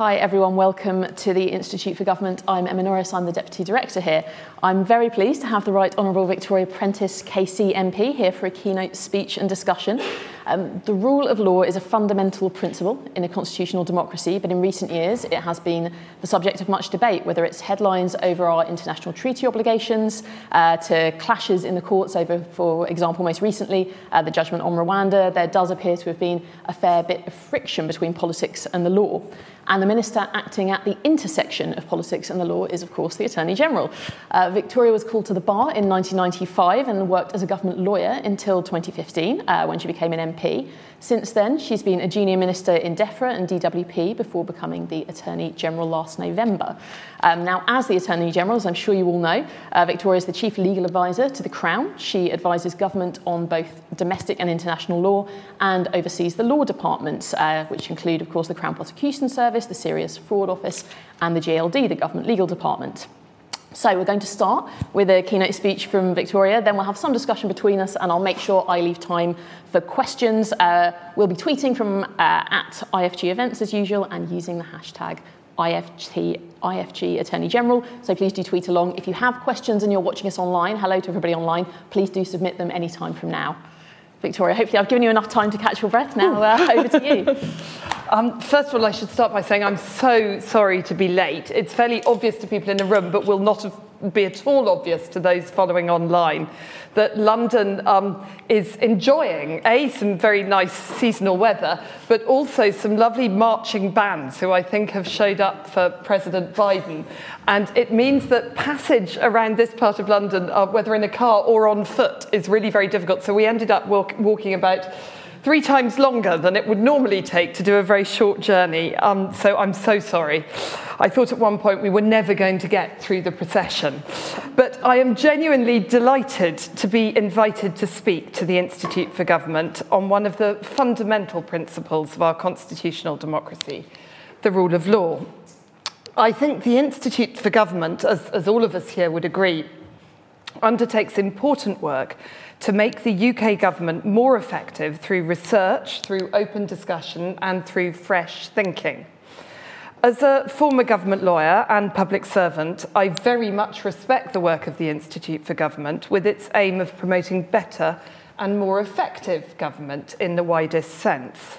Hi everyone, welcome to the Institute for Government. I'm Emma Norris, I'm the Deputy Director here. I'm very pleased to have the Right Honourable Victoria Prentis KC MP here for a keynote speech and discussion. Um, the rule of law is a fundamental principle in a constitutional democracy, but in recent years it has been the subject of much debate, whether it's headlines over our international treaty obligations, uh, to clashes in the courts over, for example, most recently, uh, the judgment on Rwanda. There does appear to have been a fair bit of friction between politics and the law. And the minister acting at the intersection of politics and the law is, of course, the Attorney General. Uh, Victoria was called to the bar in 1995 and worked as a government lawyer until 2015 uh, when she became an MP. Since then, she's been a junior minister in DEFRA and DWP before becoming the Attorney General last November. Um, now, as the Attorney General, as I'm sure you all know, uh, Victoria is the Chief Legal Advisor to the Crown. She advises government on both domestic and international law and oversees the law departments, uh, which include, of course, the Crown Prosecution Service, the Serious Fraud Office, and the GLD, the Government Legal Department. So we're going to start with a keynote speech from Victoria, then we'll have some discussion between us and I'll make sure I leave time for questions. Uh, we'll be tweeting from uh, at IFG events as usual and using the hashtag IFG, IFG Attorney General. So please do tweet along. If you have questions and you're watching us online, hello to everybody online, please do submit them anytime from now. Victoria, hopefully I've given you enough time to catch your breath now. Uh, over to you. Um, first of all, I should start by saying I'm so sorry to be late. It's fairly obvious to people in the room, but will not be at all obvious to those following online that London um, is enjoying, A, some very nice seasonal weather, but also some lovely marching bands who I think have showed up for President Biden. And it means that passage around this part of London, uh, whether in a car or on foot, is really very difficult. So we ended up walk- walking about three times longer than it would normally take to do a very short journey. Um, so I'm so sorry. I thought at one point we were never going to get through the procession. But I am genuinely delighted to be invited to speak to the Institute for Government on one of the fundamental principles of our constitutional democracy, the rule of law. I think the Institute for Government, as, as all of us here would agree, undertakes important work to make the UK government more effective through research, through open discussion, and through fresh thinking. As a former government lawyer and public servant, I very much respect the work of the Institute for Government with its aim of promoting better and more effective government in the widest sense.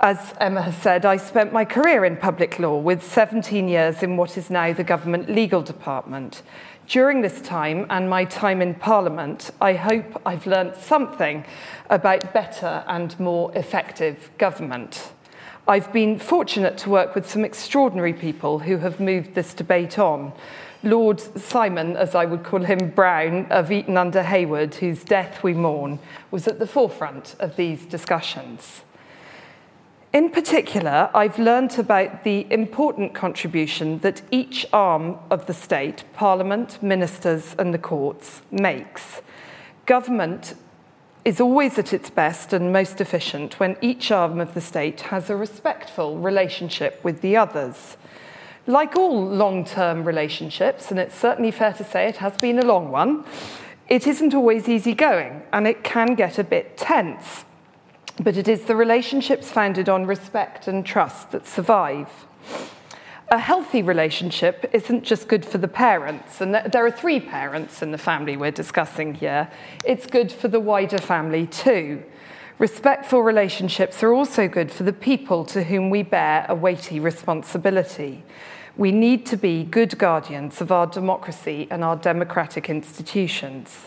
As Emma has said, I spent my career in public law with 17 years in what is now the Government Legal Department. During this time and my time in Parliament, I hope I've learnt something about better and more effective government. I've been fortunate to work with some extraordinary people who have moved this debate on. Lord Simon, as I would call him, Brown, of Eton under Hayward, whose death we mourn, was at the forefront of these discussions. In particular, I've learnt about the important contribution that each arm of the state, Parliament, ministers, and the courts, makes. Government is always at its best and most efficient when each arm of the state has a respectful relationship with the others. Like all long term relationships, and it's certainly fair to say it has been a long one, it isn't always easy going and it can get a bit tense but it is the relationships founded on respect and trust that survive. A healthy relationship isn't just good for the parents, and there are three parents in the family we're discussing here. It's good for the wider family too. Respectful relationships are also good for the people to whom we bear a weighty responsibility. We need to be good guardians of our democracy and our democratic institutions.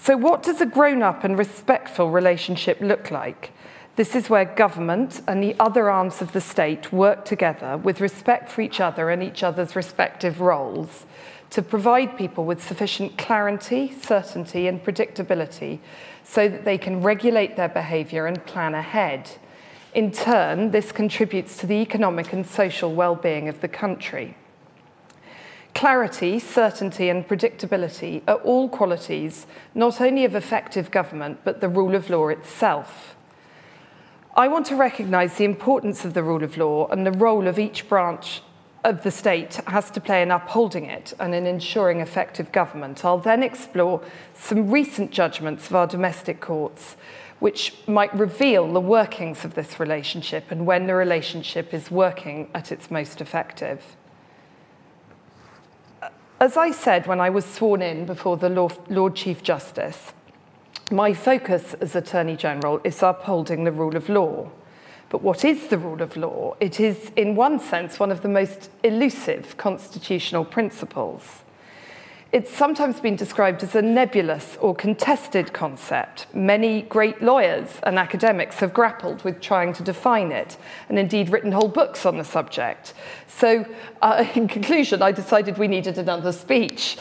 So, what does a grown up and respectful relationship look like? This is where government and the other arms of the state work together with respect for each other and each other's respective roles to provide people with sufficient clarity, certainty, and predictability so that they can regulate their behaviour and plan ahead. In turn, this contributes to the economic and social well being of the country. Clarity, certainty, and predictability are all qualities not only of effective government, but the rule of law itself. I want to recognise the importance of the rule of law and the role of each branch of the state has to play in upholding it and in ensuring effective government. I'll then explore some recent judgments of our domestic courts which might reveal the workings of this relationship and when the relationship is working at its most effective. As I said when I was sworn in before the Lord Chief Justice, my focus as Attorney General is upholding the rule of law. But what is the rule of law? It is, in one sense, one of the most elusive constitutional principles. It's sometimes been described as a nebulous or contested concept. Many great lawyers and academics have grappled with trying to define it and indeed written whole books on the subject. So, uh, in conclusion, I decided we needed another speech.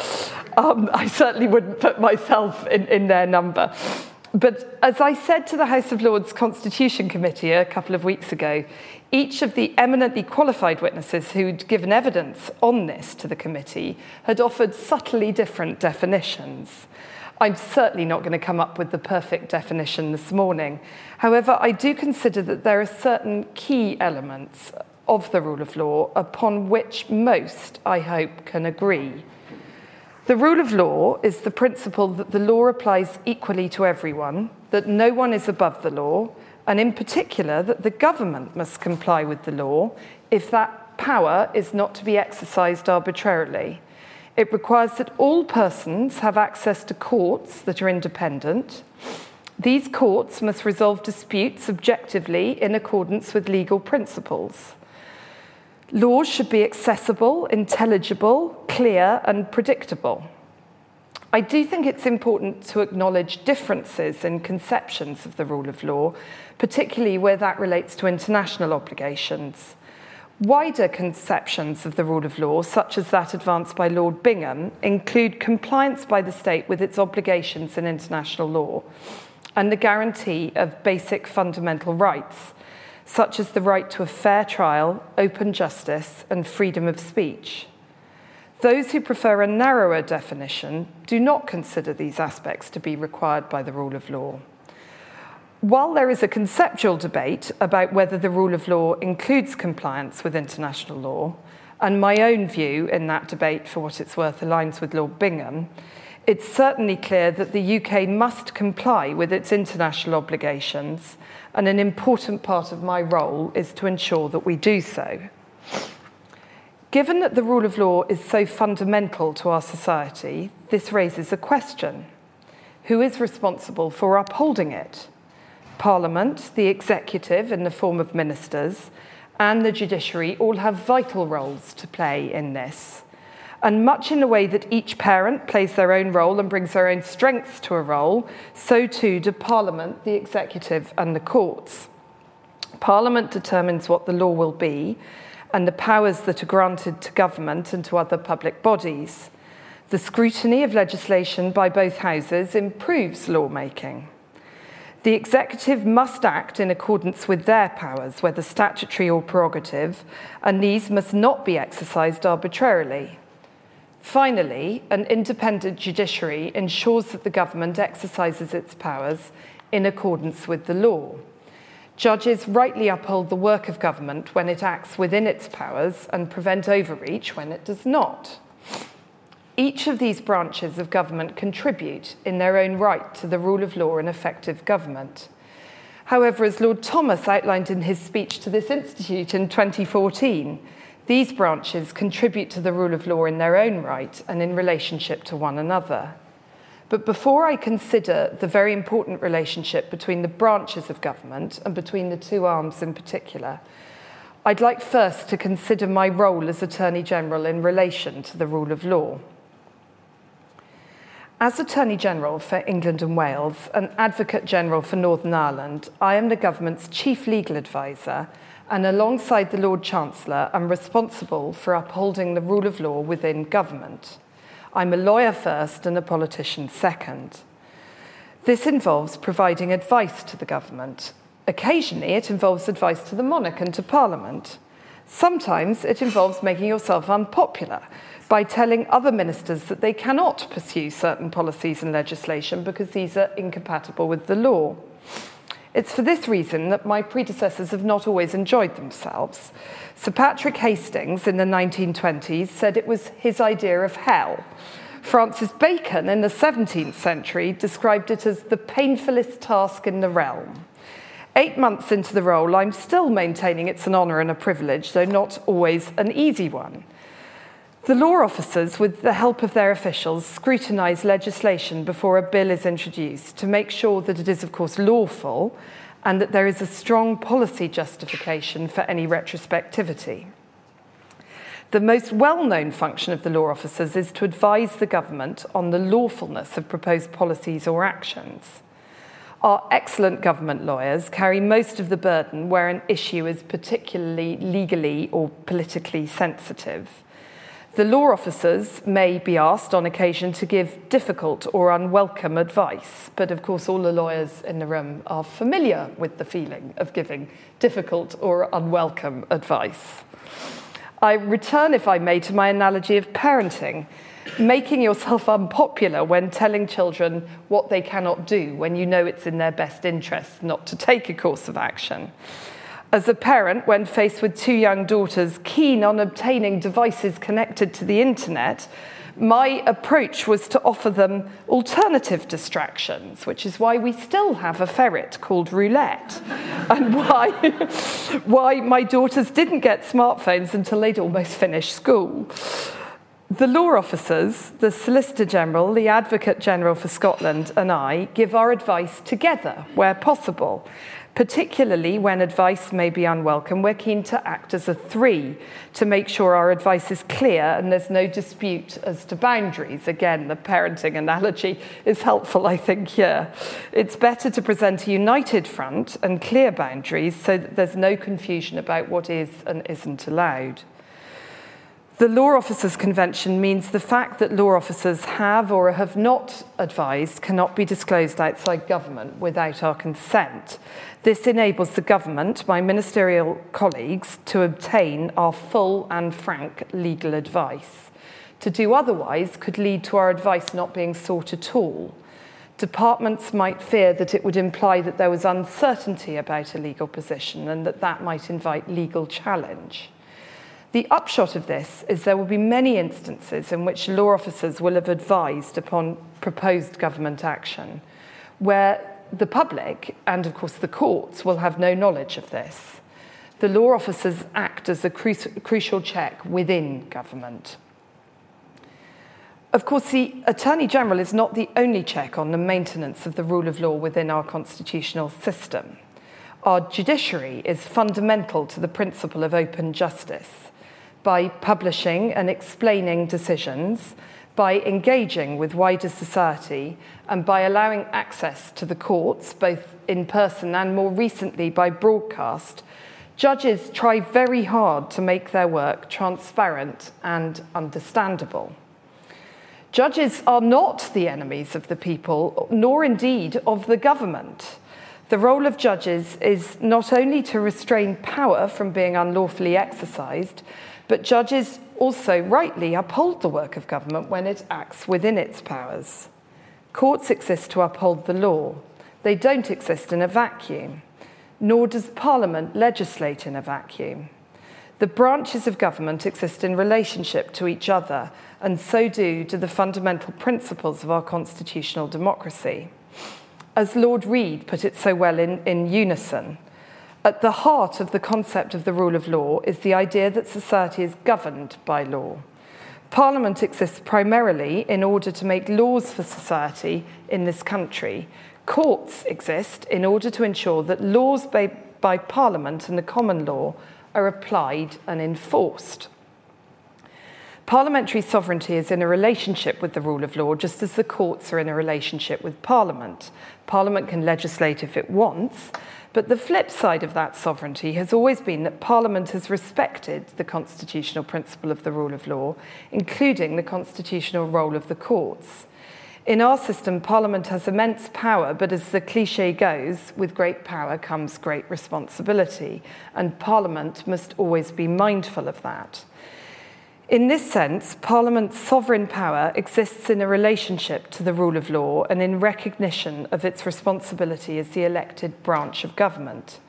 Um, I certainly wouldn't put myself in, in their number. But as I said to the House of Lords Constitution Committee a couple of weeks ago, each of the eminently qualified witnesses who'd given evidence on this to the committee had offered subtly different definitions. I'm certainly not going to come up with the perfect definition this morning. However, I do consider that there are certain key elements of the rule of law upon which most, I hope, can agree. The rule of law is the principle that the law applies equally to everyone, that no one is above the law, and in particular that the government must comply with the law if that power is not to be exercised arbitrarily. It requires that all persons have access to courts that are independent. These courts must resolve disputes objectively in accordance with legal principles. Laws should be accessible, intelligible, clear, and predictable. I do think it's important to acknowledge differences in conceptions of the rule of law, particularly where that relates to international obligations. Wider conceptions of the rule of law, such as that advanced by Lord Bingham, include compliance by the state with its obligations in international law and the guarantee of basic fundamental rights, such as the right to a fair trial, open justice, and freedom of speech. Those who prefer a narrower definition do not consider these aspects to be required by the rule of law. While there is a conceptual debate about whether the rule of law includes compliance with international law, and my own view in that debate, for what it's worth, aligns with Lord Bingham, it's certainly clear that the UK must comply with its international obligations, and an important part of my role is to ensure that we do so. Given that the rule of law is so fundamental to our society, this raises a question. Who is responsible for upholding it? Parliament, the executive in the form of ministers, and the judiciary all have vital roles to play in this. And much in the way that each parent plays their own role and brings their own strengths to a role, so too do Parliament, the executive, and the courts. Parliament determines what the law will be, and the powers that are granted to government and to other public bodies. The scrutiny of legislation by both houses improves lawmaking. The executive must act in accordance with their powers, whether statutory or prerogative, and these must not be exercised arbitrarily. Finally, an independent judiciary ensures that the government exercises its powers in accordance with the law. Judges rightly uphold the work of government when it acts within its powers and prevent overreach when it does not. Each of these branches of government contribute in their own right to the rule of law and effective government. However, as Lord Thomas outlined in his speech to this institute in 2014, these branches contribute to the rule of law in their own right and in relationship to one another. But before I consider the very important relationship between the branches of government and between the two arms in particular, I'd like first to consider my role as Attorney General in relation to the rule of law. As Attorney General for England and Wales and Advocate General for Northern Ireland, I am the government's chief legal advisor and alongside the Lord Chancellor, I'm responsible for upholding the rule of law within government. I'm a lawyer first and a politician second. This involves providing advice to the government. Occasionally, it involves advice to the monarch and to Parliament. Sometimes it involves making yourself unpopular by telling other ministers that they cannot pursue certain policies and legislation because these are incompatible with the law. It's for this reason that my predecessors have not always enjoyed themselves. Sir Patrick Hastings in the 1920s said it was his idea of hell. Francis Bacon in the 17th century described it as the painfulest task in the realm. Eight months into the role, I'm still maintaining it's an honour and a privilege, though not always an easy one. The law officers, with the help of their officials, scrutinise legislation before a bill is introduced to make sure that it is, of course, lawful and that there is a strong policy justification for any retrospectivity. The most well known function of the law officers is to advise the government on the lawfulness of proposed policies or actions. Our excellent government lawyers carry most of the burden where an issue is particularly legally or politically sensitive. The law officers may be asked on occasion to give difficult or unwelcome advice, but of course, all the lawyers in the room are familiar with the feeling of giving difficult or unwelcome advice. I return, if I may, to my analogy of parenting, making yourself unpopular when telling children what they cannot do when you know it's in their best interest not to take a course of action. As a parent, when faced with two young daughters keen on obtaining devices connected to the internet, my approach was to offer them alternative distractions, which is why we still have a ferret called roulette, and why, why my daughters didn't get smartphones until they'd almost finished school. The law officers, the Solicitor General, the Advocate General for Scotland, and I give our advice together where possible particularly when advice may be unwelcome, we're keen to act as a three to make sure our advice is clear and there's no dispute as to boundaries. Again, the parenting analogy is helpful, I think, here. It's better to present a united front and clear boundaries so that there's no confusion about what is and isn't allowed. The Law Officers Convention means the fact that law officers have or have not advised cannot be disclosed outside government without our consent. This enables the government, my ministerial colleagues, to obtain our full and frank legal advice. To do otherwise could lead to our advice not being sought at all. Departments might fear that it would imply that there was uncertainty about a legal position and that that might invite legal challenge. The upshot of this is there will be many instances in which law officers will have advised upon proposed government action, where the public and, of course, the courts will have no knowledge of this. The law officers act as a cru crucial check within government. Of course, the Attorney General is not the only check on the maintenance of the rule of law within our constitutional system. Our judiciary is fundamental to the principle of open justice by publishing and explaining decisions, by engaging with wider society, and by allowing access to the courts, both in person and more recently by broadcast, judges try very hard to make their work transparent and understandable. Judges are not the enemies of the people, nor indeed of the government. The role of judges is not only to restrain power from being unlawfully exercised, but judges also rightly uphold the work of government when it acts within its powers. Courts exist to uphold the law. They don't exist in a vacuum, nor does Parliament legislate in a vacuum. The branches of government exist in relationship to each other, and so do to the fundamental principles of our constitutional democracy. As Lord Reed put it so well in, in Unison, at the heart of the concept of the rule of law is the idea that society is governed by law. Parliament exists primarily in order to make laws for society in this country. Courts exist in order to ensure that laws by, by Parliament and the common law are applied and enforced. Parliamentary sovereignty is in a relationship with the rule of law, just as the courts are in a relationship with Parliament. Parliament can legislate if it wants, but the flip side of that sovereignty has always been that Parliament has respected the constitutional principle of the rule of law, including the constitutional role of the courts. In our system, Parliament has immense power, but as the cliche goes, with great power comes great responsibility, and Parliament must always be mindful of that. In this sense, Parliament's sovereign power exists in a relationship to the rule of law and in recognition of its responsibility as the elected branch of government.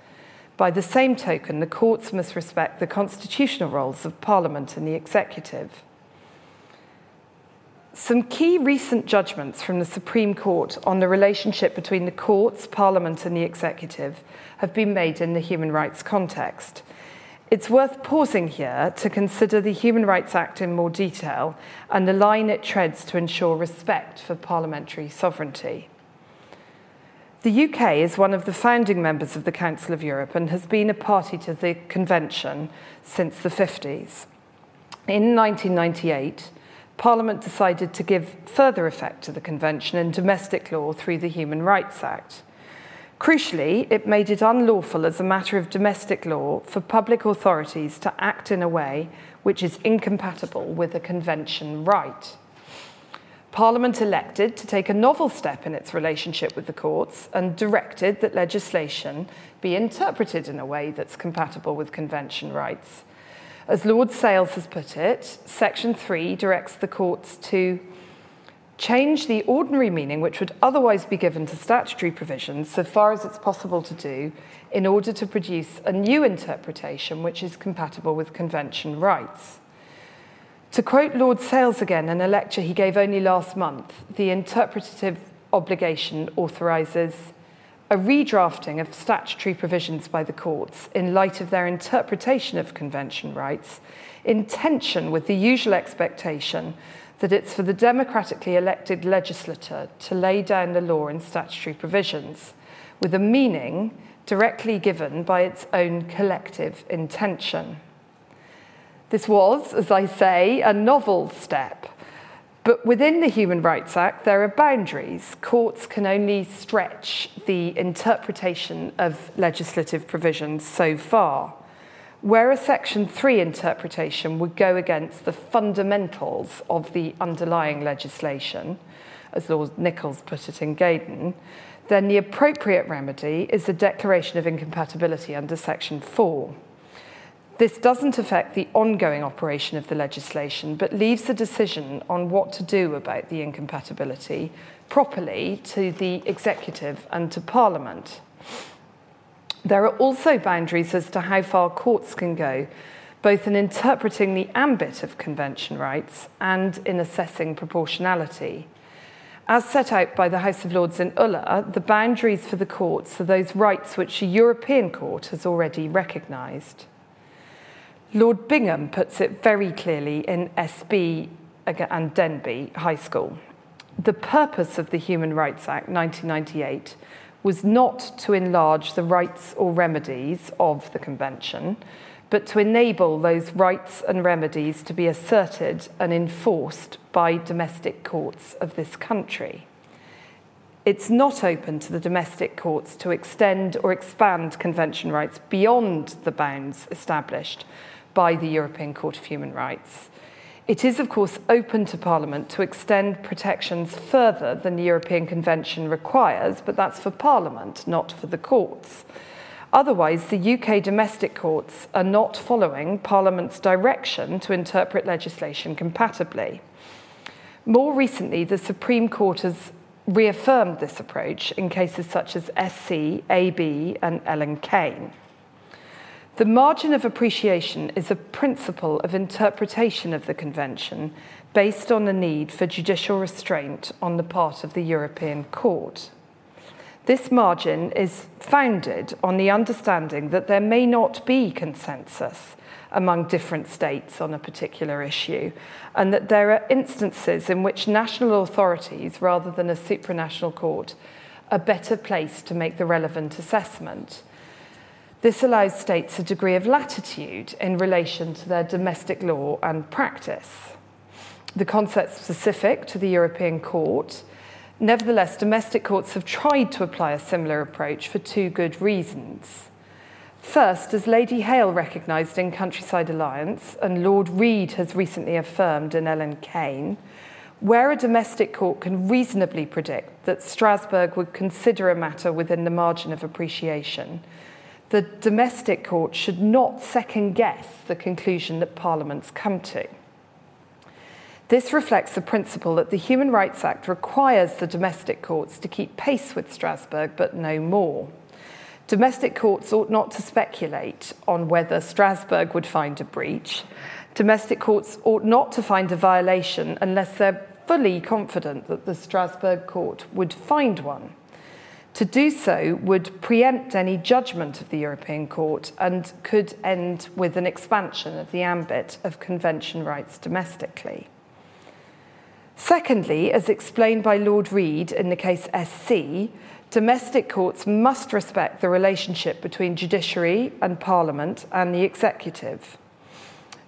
By the same token, the courts must respect the constitutional roles of Parliament and the executive. Some key recent judgments from the Supreme Court on the relationship between the courts, Parliament, and the executive have been made in the human rights context. It's worth pausing here to consider the Human Rights Act in more detail and the line it treads to ensure respect for parliamentary sovereignty. The UK is one of the founding members of the Council of Europe and has been a party to the Convention since the 50s. In 1998, Parliament decided to give further effect to the Convention in domestic law through the Human Rights Act. Crucially, it made it unlawful as a matter of domestic law for public authorities to act in a way which is incompatible with a convention right. Parliament elected to take a novel step in its relationship with the courts and directed that legislation be interpreted in a way that's compatible with convention rights. As Lord Sales has put it, Section 3 directs the courts to change the ordinary meaning which would otherwise be given to statutory provisions so far as it's possible to do in order to produce a new interpretation which is compatible with convention rights. To quote Lord Sales again in a lecture he gave only last month, the interpretative obligation authorises a redrafting of statutory provisions by the courts in light of their interpretation of convention rights in tension with the usual expectation that it's for the democratically elected legislature to lay down the law and statutory provisions with a meaning directly given by its own collective intention. This was, as I say, a novel step. But within the Human Rights Act, there are boundaries. Courts can only stretch the interpretation of legislative provisions so far where a Section 3 interpretation would go against the fundamentals of the underlying legislation, as Lord Nicholls put it in Ghaidan, then the appropriate remedy is a declaration of incompatibility under Section 4. This doesn't affect the ongoing operation of the legislation, but leaves the decision on what to do about the incompatibility properly to the executive and to Parliament. There are also boundaries as to how far courts can go, both in interpreting the ambit of convention rights and in assessing proportionality. As set out by the House of Lords in Ullah, the boundaries for the courts are those rights which a European court has already recognised. Lord Bingham puts it very clearly in SB and Denbigh High School. The purpose of the Human Rights Act 1998 was not to enlarge the rights or remedies of the Convention, but to enable those rights and remedies to be asserted and enforced by domestic courts of this country. It's not open to the domestic courts to extend or expand Convention rights beyond the bounds established by the European Court of Human Rights. It is, of course, open to Parliament to extend protections further than the European Convention requires, but that's for Parliament, not for the courts. Otherwise, the UK domestic courts are not following Parliament's direction to interpret legislation compatibly. More recently, the Supreme Court has reaffirmed this approach in cases such as SC, AB, and Elan-Cane. The margin of appreciation is a principle of interpretation of the Convention based on the need for judicial restraint on the part of the European Court. This margin is founded on the understanding that there may not be consensus among different states on a particular issue, and that there are instances in which national authorities, rather than a supranational court, are better placed to make the relevant assessment. This allows states a degree of latitude in relation to their domestic law and practice. The concept specific to the European Court. Nevertheless, domestic courts have tried to apply a similar approach for two good reasons. First, as Lady Hale recognised in Countryside Alliance, and Lord Reed has recently affirmed in Elan-Cane, where a domestic court can reasonably predict that Strasbourg would consider a matter within the margin of appreciation, the domestic court should not second guess the conclusion that parliaments come to. This reflects the principle that the Human Rights Act requires the domestic courts to keep pace with Strasbourg, but no more. Domestic courts ought not to speculate on whether Strasbourg would find a breach. Domestic courts ought not to find a violation unless they're fully confident that the Strasbourg court would find one. To do so would preempt any judgment of the European Court and could end with an expansion of the ambit of convention rights domestically. Secondly, as explained by Lord Reed in the case SC, domestic courts must respect the relationship between judiciary and parliament and the executive.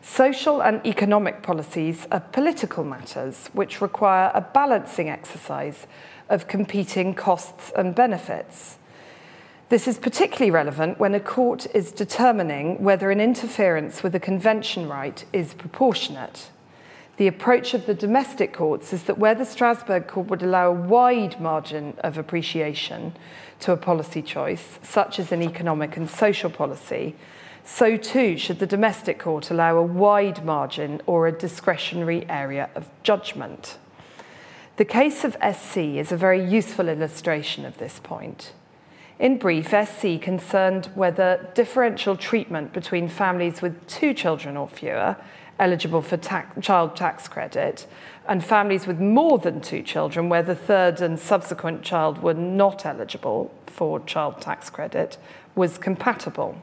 Social and economic policies are political matters which require a balancing exercise of competing costs and benefits. This is particularly relevant when a court is determining whether an interference with a convention right is proportionate. The approach of the domestic courts is that where the Strasbourg Court would allow a wide margin of appreciation to a policy choice, such as in economic and social policy, so too should the domestic court allow a wide margin or a discretionary area of judgment. The case of SC is a very useful illustration of this point. In brief, SC concerned whether differential treatment between families with two children or fewer eligible for child tax credit and families with more than two children where the third and subsequent child were not eligible for child tax credit was compatible.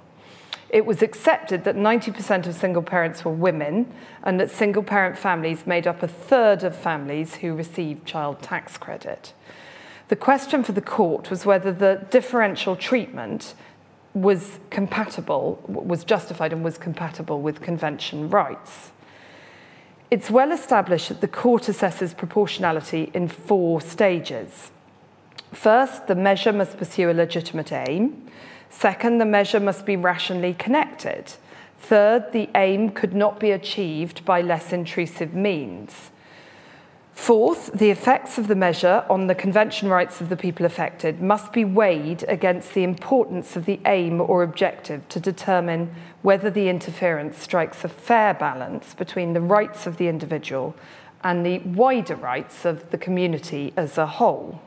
It was accepted that 90% of single parents were women and that single parent families made up a third of families who received child tax credit. The question for the court was whether the differential treatment was compatible, was justified and was compatible with convention rights. It's well established that the court assesses proportionality in four stages. First, the measure must pursue a legitimate aim. Second, the measure must be rationally connected. Third, the aim could not be achieved by less intrusive means. Fourth, the effects of the measure on the convention rights of the people affected must be weighed against the importance of the aim or objective to determine whether the interference strikes a fair balance between the rights of the individual and the wider rights of the community as a whole.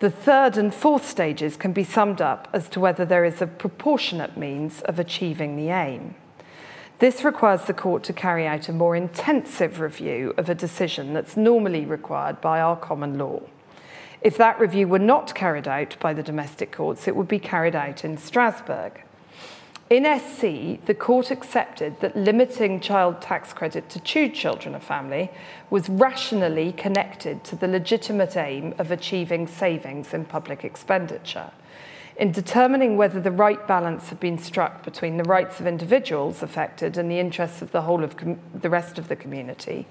The third and fourth stages can be summed up as to whether there is a proportionate means of achieving the aim. This requires the court to carry out a more intensive review of a decision that's normally required by our common law. If that review were not carried out by the domestic courts, it would be carried out in Strasbourg. In SC, the court accepted that limiting child tax credit to two children a family was rationally connected to the legitimate aim of achieving savings in public expenditure. In determining whether the right balance had been struck between the rights of individuals affected and the interests of the whole of the rest of the community,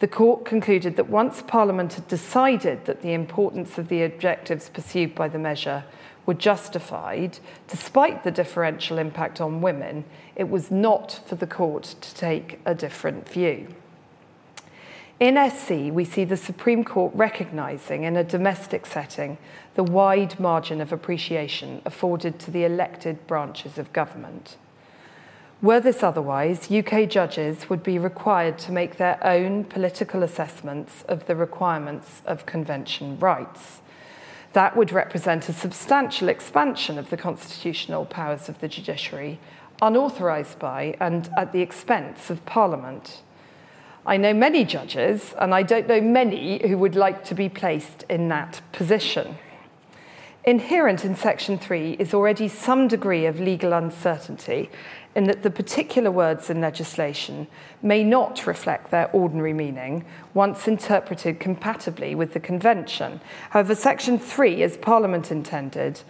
the court concluded that once Parliament had decided that the importance of the objectives pursued by the measure were justified, despite the differential impact on women, it was not for the court to take a different view. In SC, we see the Supreme Court recognising in a domestic setting the wide margin of appreciation afforded to the elected branches of government. Were this otherwise, UK judges would be required to make their own political assessments of the requirements of convention rights. That would represent a substantial expansion of the constitutional powers of the judiciary, unauthorised by and at the expense of Parliament. I know many judges, and I don't know many who would like to be placed in that position. Inherent in Section 3 is already some degree of legal uncertainty in that the particular words in legislation may not reflect their ordinary meaning once interpreted compatibly with the Convention. However, Section 3, as Parliament intended,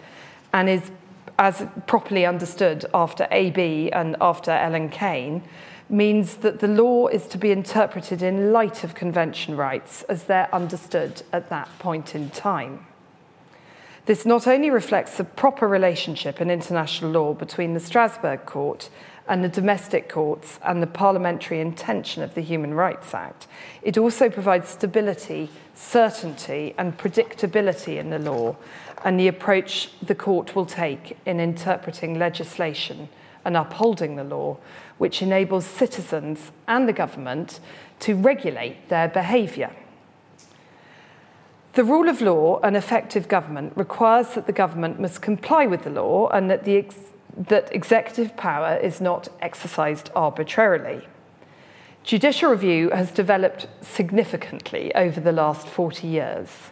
and is as properly understood after AB and after Ellen Kane, means that the law is to be interpreted in light of convention rights as they're understood at that point in time. This not only reflects the proper relationship in international law between the Strasbourg Court and the domestic courts and the parliamentary intention of the Human Rights Act, it also provides stability, certainty, and predictability in the law and the approach the court will take in interpreting legislation and upholding the law, which enables citizens and the government to regulate their behaviour. The rule of law and effective government requires that the government must comply with the law and that, the ex- that executive power is not exercised arbitrarily. Judicial review has developed significantly over the last 40 years.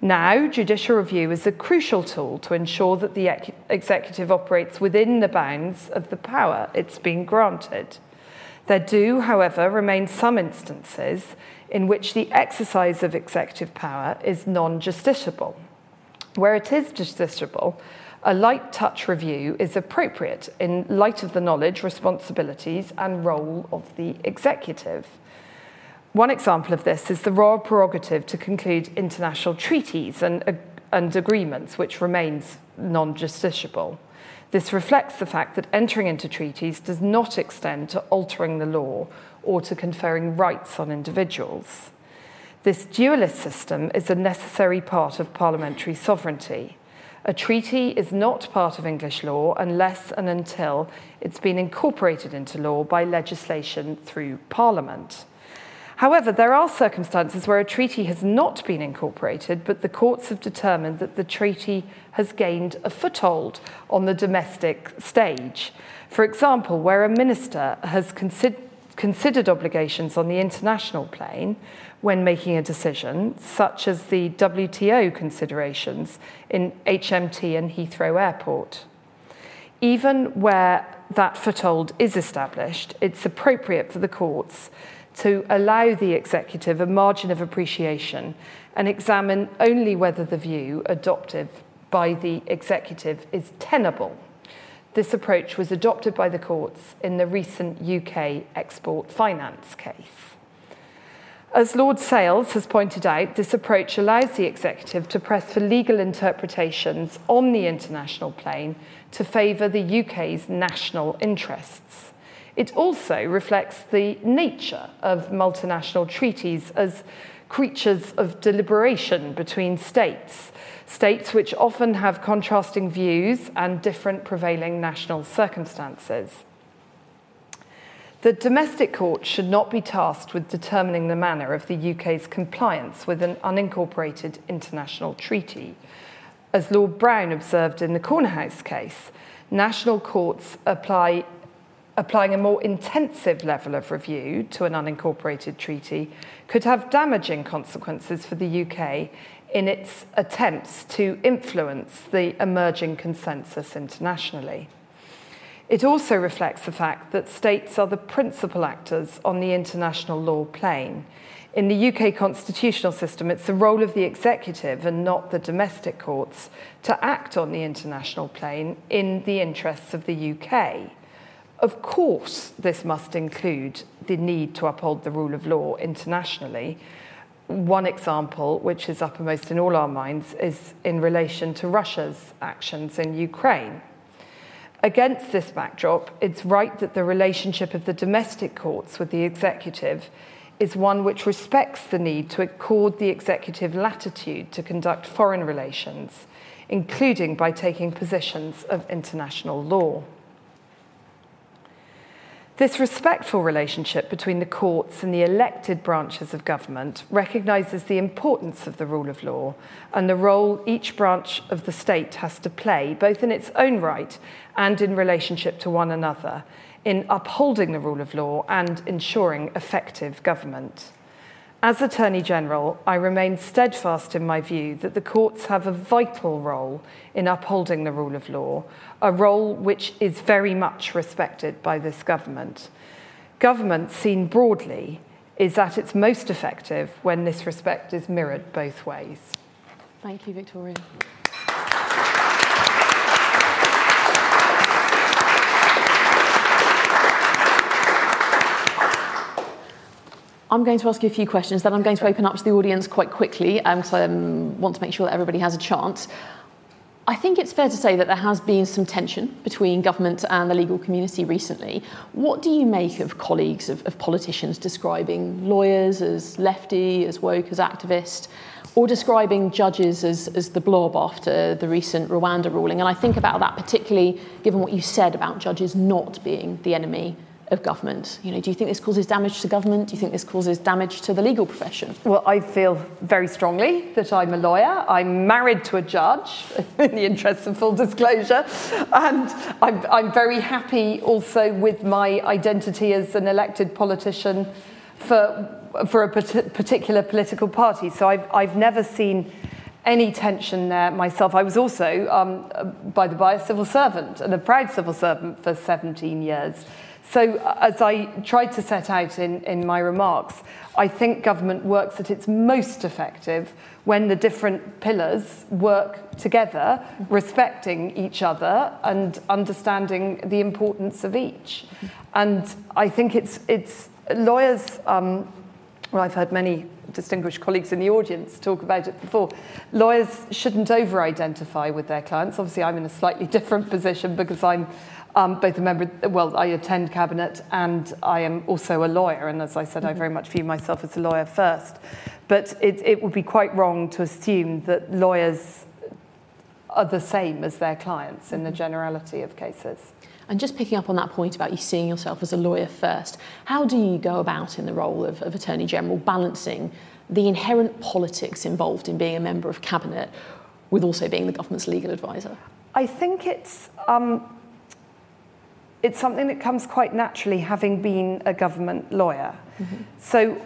Now, judicial review is a crucial tool to ensure that the executive operates within the bounds of the power it's been granted. There do, however, remain some instances in which the exercise of executive power is non justiciable. Where it is justiciable, a light touch review is appropriate in light of the knowledge, responsibilities, and role of the executive. One example of this is the royal prerogative to conclude international treaties and, and agreements, which remains non justiciable. This reflects the fact that entering into treaties does not extend to altering the law or to conferring rights on individuals. This dualist system is a necessary part of parliamentary sovereignty. A treaty is not part of English law unless and until it's been incorporated into law by legislation through Parliament. However, there are circumstances where a treaty has not been incorporated, but the courts have determined that the treaty has gained a foothold on the domestic stage. For example, where a minister has considered considered obligations on the international plane when making a decision, such as the WTO considerations in HMT and Heathrow Airport. Even where that foothold is established, it's appropriate for the courts to allow the executive a margin of appreciation and examine only whether the view adopted by the executive is tenable. This approach was adopted by the courts in the recent UK export finance case. As Lord Sales has pointed out, this approach allows the executive to press for legal interpretations on the international plane to favour the UK's national interests. It also reflects the nature of multinational treaties as creatures of deliberation between states, states which often have contrasting views and different prevailing national circumstances. The domestic court should not be tasked with determining the manner of the UK's compliance with an unincorporated international treaty. As Lord Brown observed in the Cornerhouse case, national courts apply, applying a more intensive level of review to an unincorporated treaty could have damaging consequences for the UK in its attempts to influence the emerging consensus internationally. It also reflects the fact that states are the principal actors on the international law plane. In the UK constitutional system, it's the role of the executive and not the domestic courts to act on the international plane in the interests of the UK. Of course, this must include the need to uphold the rule of law internationally. One example, which is uppermost in all our minds, is in relation to Russia's actions in Ukraine. Against this backdrop, it's right that the relationship of the domestic courts with the executive is one which respects the need to accord the executive latitude to conduct foreign relations, including by taking positions of international law. This respectful relationship between the courts and the elected branches of government recognises the importance of the rule of law and the role each branch of the state has to play, both in its own right and in relationship to one another, in upholding the rule of law and ensuring effective government. As Attorney General, I remain steadfast in my view that the courts have a vital role in upholding the rule of law, a role which is very much respected by this government. Government, seen broadly, is at its most effective when this respect is mirrored both ways. Thank you, Victoria. I'm going to ask you a few questions, then I'm going to open up to the audience quite quickly because um, I um, want to make sure that everybody has a chance. I think it's fair to say that there has been some tension between government and the legal community recently. What do you make of colleagues of, of politicians describing lawyers as lefty, as woke, as activist, or describing judges as, as the blob after the recent Rwanda ruling? And I think about that particularly given what you said about judges not being the enemy of government? You know, do you think this causes damage to government? Do you think this causes damage to the legal profession? Well, I feel very strongly that I'm a lawyer. I'm married to a judge, in the interest of full disclosure, and I'm, I'm very happy also with my identity as an elected politician for for a particular political party. So I've, I've never seen any tension there myself. I was also, um, by the by, a civil servant and a proud civil servant for 17 years. So uh, as I tried to set out in, in my remarks, I think government works at its most effective when the different pillars work together, respecting each other and understanding the importance of each. And I think it's, it's lawyers, um, well, I've heard many distinguished colleagues in the audience talk about it before. Lawyers shouldn't over identify with their clients. Obviously, I'm in a slightly different position because I'm um, both a member, well, I attend cabinet and I am also a lawyer. And as I said, mm-hmm. I very much view myself as a lawyer first. But it, it would be quite wrong to assume that lawyers are the same as their clients in the mm-hmm. generality of cases. And just picking up on that point about you seeing yourself as a lawyer first, how do you go about in the role of, of Attorney General balancing the inherent politics involved in being a member of cabinet with also being the government's legal advisor? I think it's um, it's something that comes quite naturally having been a government lawyer. Mm-hmm. So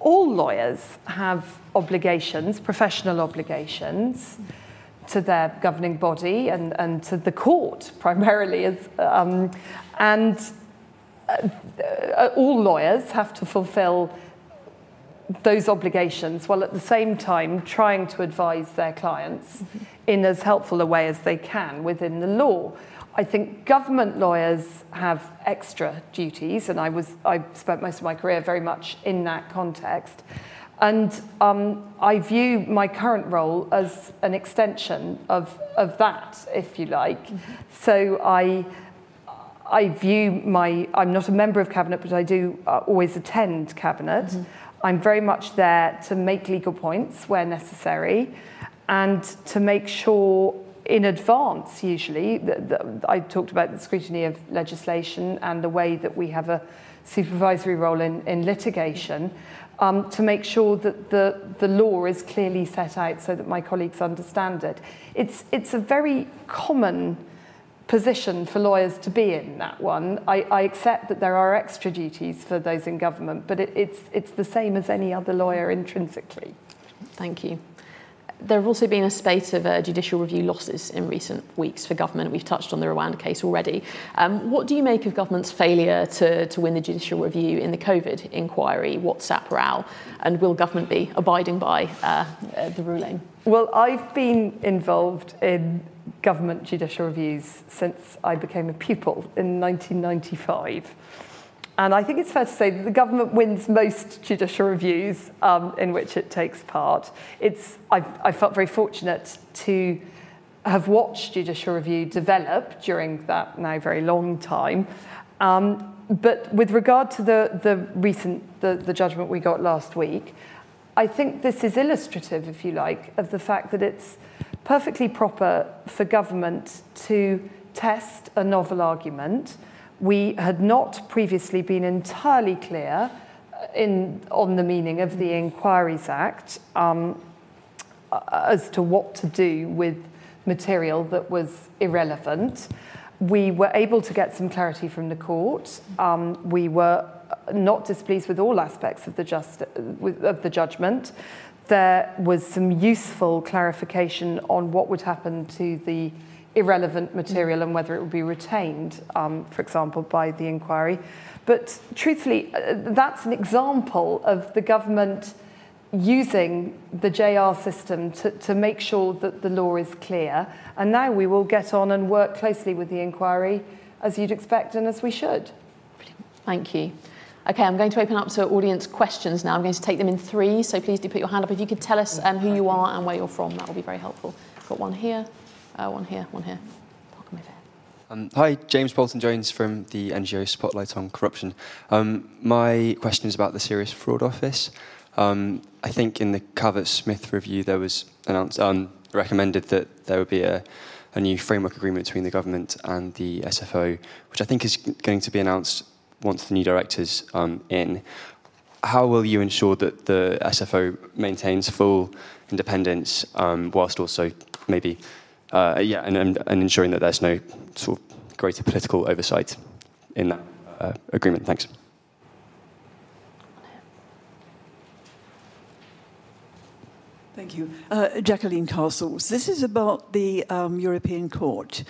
all lawyers have obligations, professional obligations, to their governing body and, and to the court primarily. As, um, and uh, uh all lawyers have to fulfill those obligations while at the same time trying to advise their clients mm-hmm. in as helpful a way as they can within the law. I think government lawyers have extra duties, and I was I spent most of my career very much in that context. And um, I view my current role as an extension of, of that, if you like. Mm-hmm. So I, I view my, I'm not a member of Cabinet, but I do uh, always attend Cabinet. Mm-hmm. I'm very much there to make legal points where necessary and to make sure in advance, usually. The, the, I talked about the scrutiny of legislation and the way that we have a supervisory role in, in litigation um, to make sure that the, the law is clearly set out so that my colleagues understand it. It's, it's a very common position for lawyers to be in, that one. I, I accept that there are extra duties for those in government, but it, it's, it's the same as any other lawyer intrinsically. Thank you. There have also been a spate of uh, judicial review losses in recent weeks for government. We've touched on the Rwanda case already. Um, what do you make of government's failure to, to win the judicial review in the COVID inquiry, WhatsApp row, and will government be abiding by uh, uh, the ruling? Well, I've been involved in government judicial reviews since I became a pupil in 1995. And I think it's fair to say that the government wins most judicial reviews um, in which it takes part. It's, I've, I felt very fortunate to have watched judicial review develop during that now very long time. Um, but with regard to the, the recent, the, the judgment we got last week, I think this is illustrative, if you like, of the fact that it's perfectly proper for government to test a novel argument we had not previously been entirely clear uh, in, on the meaning of the Inquiries Act um, uh, as to what to do with material that was irrelevant. We were able to get some clarity from the court. Um, we were not displeased with all aspects of the, just, of the judgment. There was some useful clarification on what would happen to the irrelevant material and whether it would be retained, um, for example, by the inquiry. But truthfully, uh, that's an example of the government using the JR system to, to make sure that the law is clear. And now we will get on and work closely with the inquiry as you'd expect and as we should. Thank you. Okay, I'm going to open up to audience questions now. I'm going to take them in three, so please do put your hand up. If you could tell us um, who you are and where you're from, that will be very helpful. Got one here. Uh, one here, one here. Um, hi, James Bolton Jones from the NGO Spotlight on Corruption. Um, my question is about the Serious Fraud Office. Um, I think in the Calvert Smith review, there was announced, um, recommended that there would be a, a, new framework agreement between the government and the SFO, which I think is going to be announced once the new director's um, in. How will you ensure that the SFO maintains full independence um, whilst also maybe, uh, yeah, and, and, and, ensuring that there's no sort of greater political oversight in that uh, agreement? Thanks. Thank you. Uh, Jacqueline Castles. This is about the um, European Court.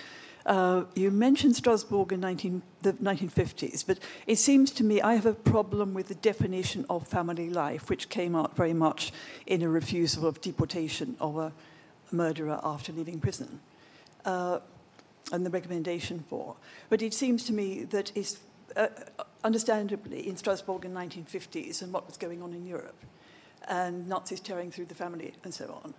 Uh, you mentioned Strasbourg in 19, the 1950s, but it seems to me I have a problem with the definition of family life, which came out very much in a refusal of deportation of a murderer after leaving prison, uh, and the recommendation for. But it seems to me that it's uh, understandably in Strasbourg in 1950s and what was going on in Europe and Nazis tearing through the family and so on,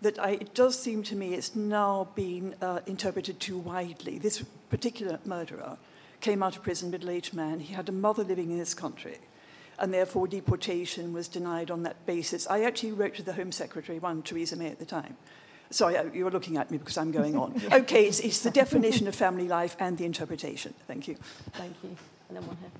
that I, it does seem to me it's now been uh, interpreted too widely. This particular murderer came out of prison, middle-aged man. He had a mother living in this country, and therefore deportation was denied on that basis. I actually wrote to the Home Secretary, one Theresa May at the time. Sorry, uh, you're looking at me because I'm going on. okay, it's, it's the definition of family life and the interpretation. Thank you. Thank you. And then one here.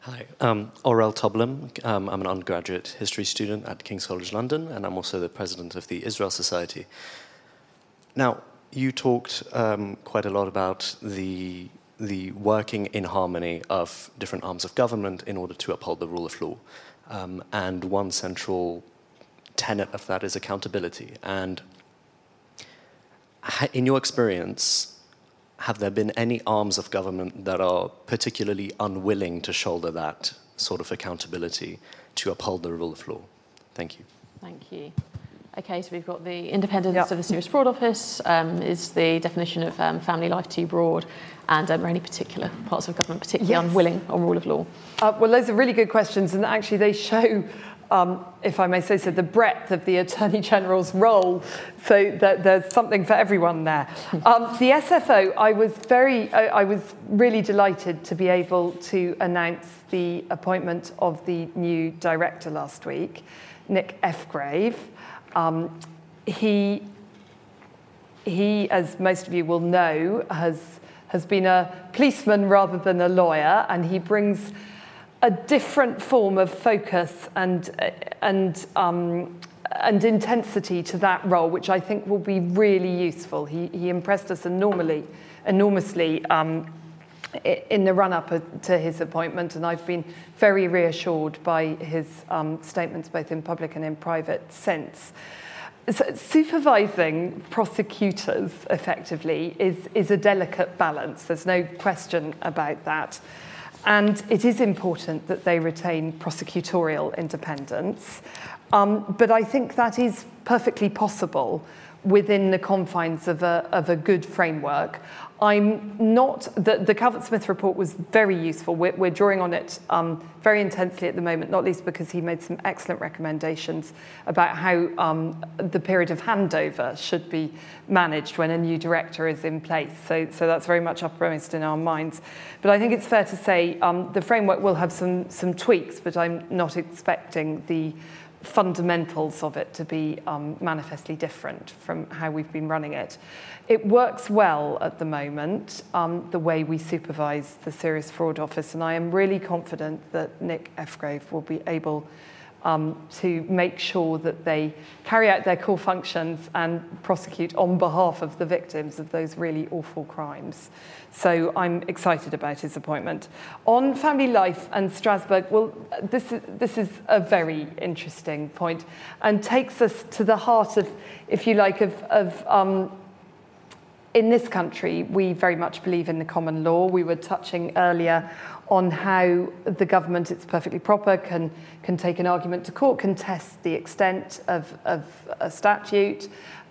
Hi, um, Aurel Toblum. Um, I'm an undergraduate history student at King's College London, and I'm also the president of the Israel Society. Now, you talked um, quite a lot about the, the working in harmony of different arms of government in order to uphold the rule of law. Um, and one central tenet of that is accountability. And in your experience, have there been any arms of government that are particularly unwilling to shoulder that sort of accountability to uphold the rule of law? Thank you. Thank you. Okay, so we've got the independence yep. of the Serious Fraud Office, um, is the definition of um, family life too broad, and um, are any particular parts of government particularly yes. unwilling on rule of law? Uh, well, those are really good questions, and actually they show um, if I may say so, the breadth of the Attorney General's role, so that there's something for everyone there. Um, the SFO, I was very, I, I, was really delighted to be able to announce the appointment of the new director last week, Nick Ephgrave. Um, he, he, as most of you will know, has, has been a policeman rather than a lawyer, and he brings a different form of focus and and um, and intensity to that role, which I think will be really useful. He, he impressed us enormously, enormously um, in the run-up to his appointment, and I've been very reassured by his um, statements, both in public and in private, since. So supervising prosecutors effectively is, is a delicate balance. There's no question about that. And it is important that they retain prosecutorial independence. Um, but I think that is perfectly possible within the confines of a, of a good framework. I'm not, the, the Calvert-Smith report was very useful. We're, we're drawing on it um, very intensely at the moment, not least because he made some excellent recommendations about how um, the period of handover should be managed when a new director is in place. So, so that's very much uppermost in our minds. But I think it's fair to say um, the framework will have some, some tweaks, but I'm not expecting the fundamentals of it to be um, manifestly different from how we've been running it. It works well at the moment, um, the way we supervise the Serious Fraud Office, and I am really confident that Nick Efgrave will be able um, to make sure that they carry out their core functions and prosecute on behalf of the victims of those really awful crimes. So I'm excited about his appointment. On family life and Strasbourg, well, this is, this is a very interesting point and takes us to the heart of, if you like, of, of um, in this country, we very much believe in the common law. We were touching earlier on how the government, it's perfectly proper, can, can take an argument to court, can test the extent of, of a statute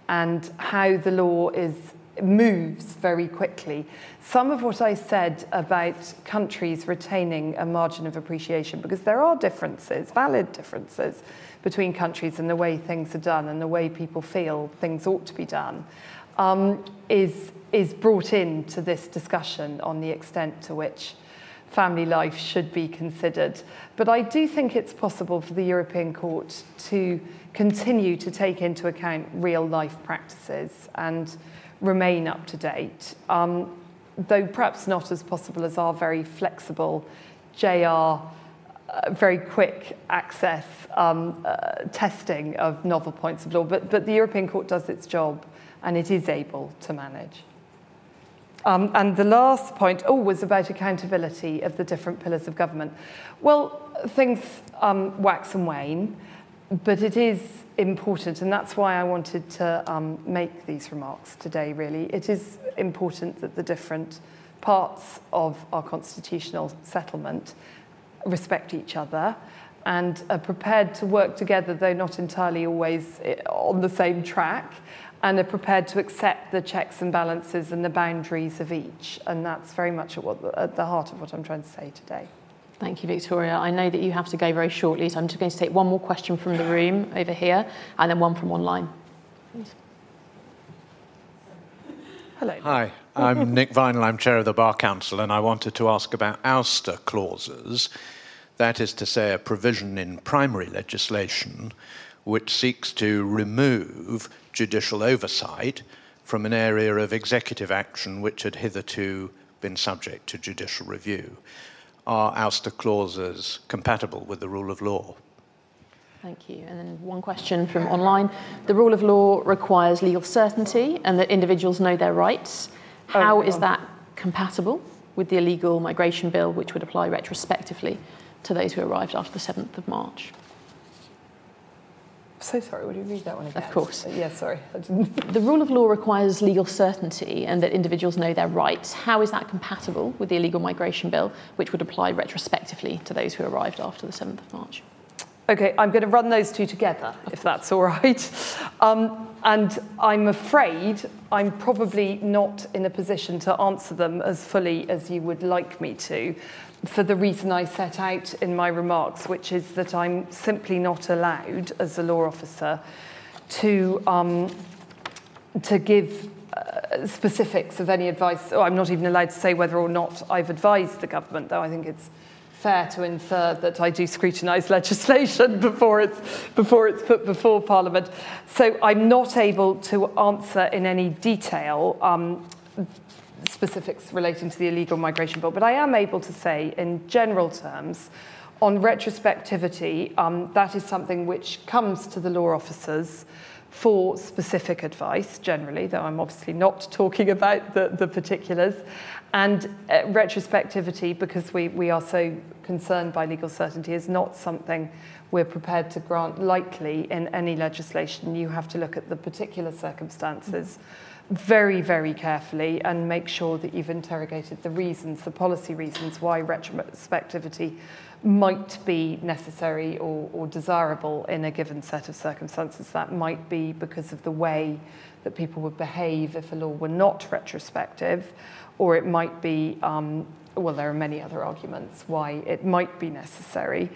and how the law is moves very quickly. Some of what I said about countries retaining a margin of appreciation, because there are differences, valid differences, between countries and the way things are done and the way people feel things ought to be done, um, is, is brought into this discussion on the extent to which family life should be considered. But I do think it's possible for the European Court to continue to take into account real life practices and remain up to date. Um, though perhaps not as possible as our very flexible JR uh, very quick access um, uh, testing of novel points of law, but, but the European Court does its job and it is able to manage. Um, and the last point, oh, was about accountability of the different pillars of government. Well, things um, wax and wane, but it is important, and that's why I wanted to um, make these remarks today, really. It is important that the different parts of our constitutional settlement respect each other and are prepared to work together, though not entirely always eh, on the same track, and are prepared to accept the checks and balances and the boundaries of each. And that's very much at, what, at the heart of what I'm trying to say today. Thank you, Victoria. I know that you have to go very shortly, so I'm just going to take one more question from the room over here and then one from online. Please. Hello. Hi, I'm Nick Vineall. I'm chair of the Bar Council, and I wanted to ask about ouster clauses. That is to say, a provision in primary legislation which seeks to remove judicial oversight from an area of executive action which had hitherto been subject to judicial review. Are ouster clauses compatible with the rule of law? Thank you. And then one question from online. The rule of law requires legal certainty and that individuals know their rights. Oh, How is that compatible with the illegal migration bill, which would apply retrospectively to those who arrived after the 7th of March? So sorry, would you read that one again? Of course. Yes, yeah, sorry. the rule of law requires legal certainty and that individuals know their rights. How is that compatible with the illegal migration bill, which would apply retrospectively to those who arrived after the 7th of March? Okay, I'm going to run those two together, if that's all right. Um, and I'm afraid I'm probably not in a position to answer them as fully as you would like me to, for the reason I set out in my remarks, which is that I'm simply not allowed, as a law officer, to, um, to give uh, specifics of any advice. Oh, I'm not even allowed to say whether or not I've advised the government, though I think it's fair to infer that I do scrutinise legislation before it's, before it's put before Parliament. So I'm not able to answer in any detail um, specifics relating to the illegal migration bill, but I am able to say in general terms on retrospectivity, um, that is something which comes to the law officers for specific advice generally, though I'm obviously not talking about the, the particulars. And uh, retrospectivity, because we, we are so concerned by legal certainty, is not something we're prepared to grant lightly in any legislation. You have to look at the particular circumstances very, very carefully and make sure that you've interrogated the reasons, the policy reasons why retrospectivity might be necessary or, or desirable in a given set of circumstances. That might be because of the way that people would behave if a law were not retrospective or it might be, um, well, there are many other arguments why it might be necessary.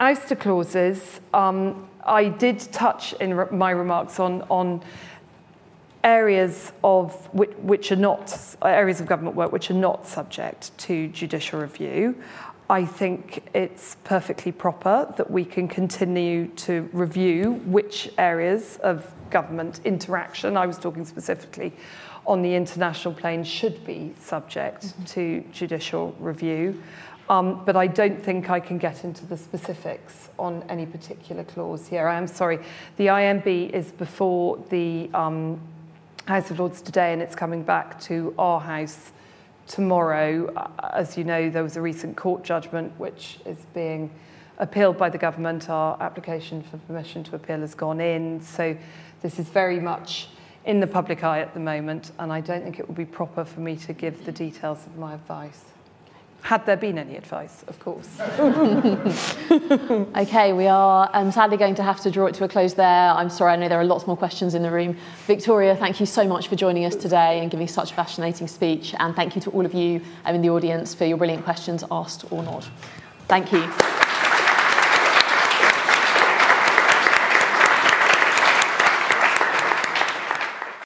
Ouster clauses, um, I did touch in re my remarks on, on areas of which, which, are not areas of government work which are not subject to judicial review. I think it's perfectly proper that we can continue to review which areas of government interaction, I was talking specifically on the international plane should be subject mm-hmm. to judicial review. Um, but I don't think I can get into the specifics on any particular clause here. I am sorry. The IMB is before the um, House of Lords today, and it's coming back to our House tomorrow. Uh, as you know, there was a recent court judgment which is being appealed by the government. Our application for permission to appeal has gone in. So this is very much in the public eye at the moment, and I don't think it would be proper for me to give the details of my advice. Had there been any advice, of course. okay, we are um, sadly going to have to draw it to a close there. I'm sorry, I know there are lots more questions in the room. Victoria, thank you so much for joining us today and giving such a fascinating speech. And thank you to all of you um, in the audience for your brilliant questions, asked or not. Thank you.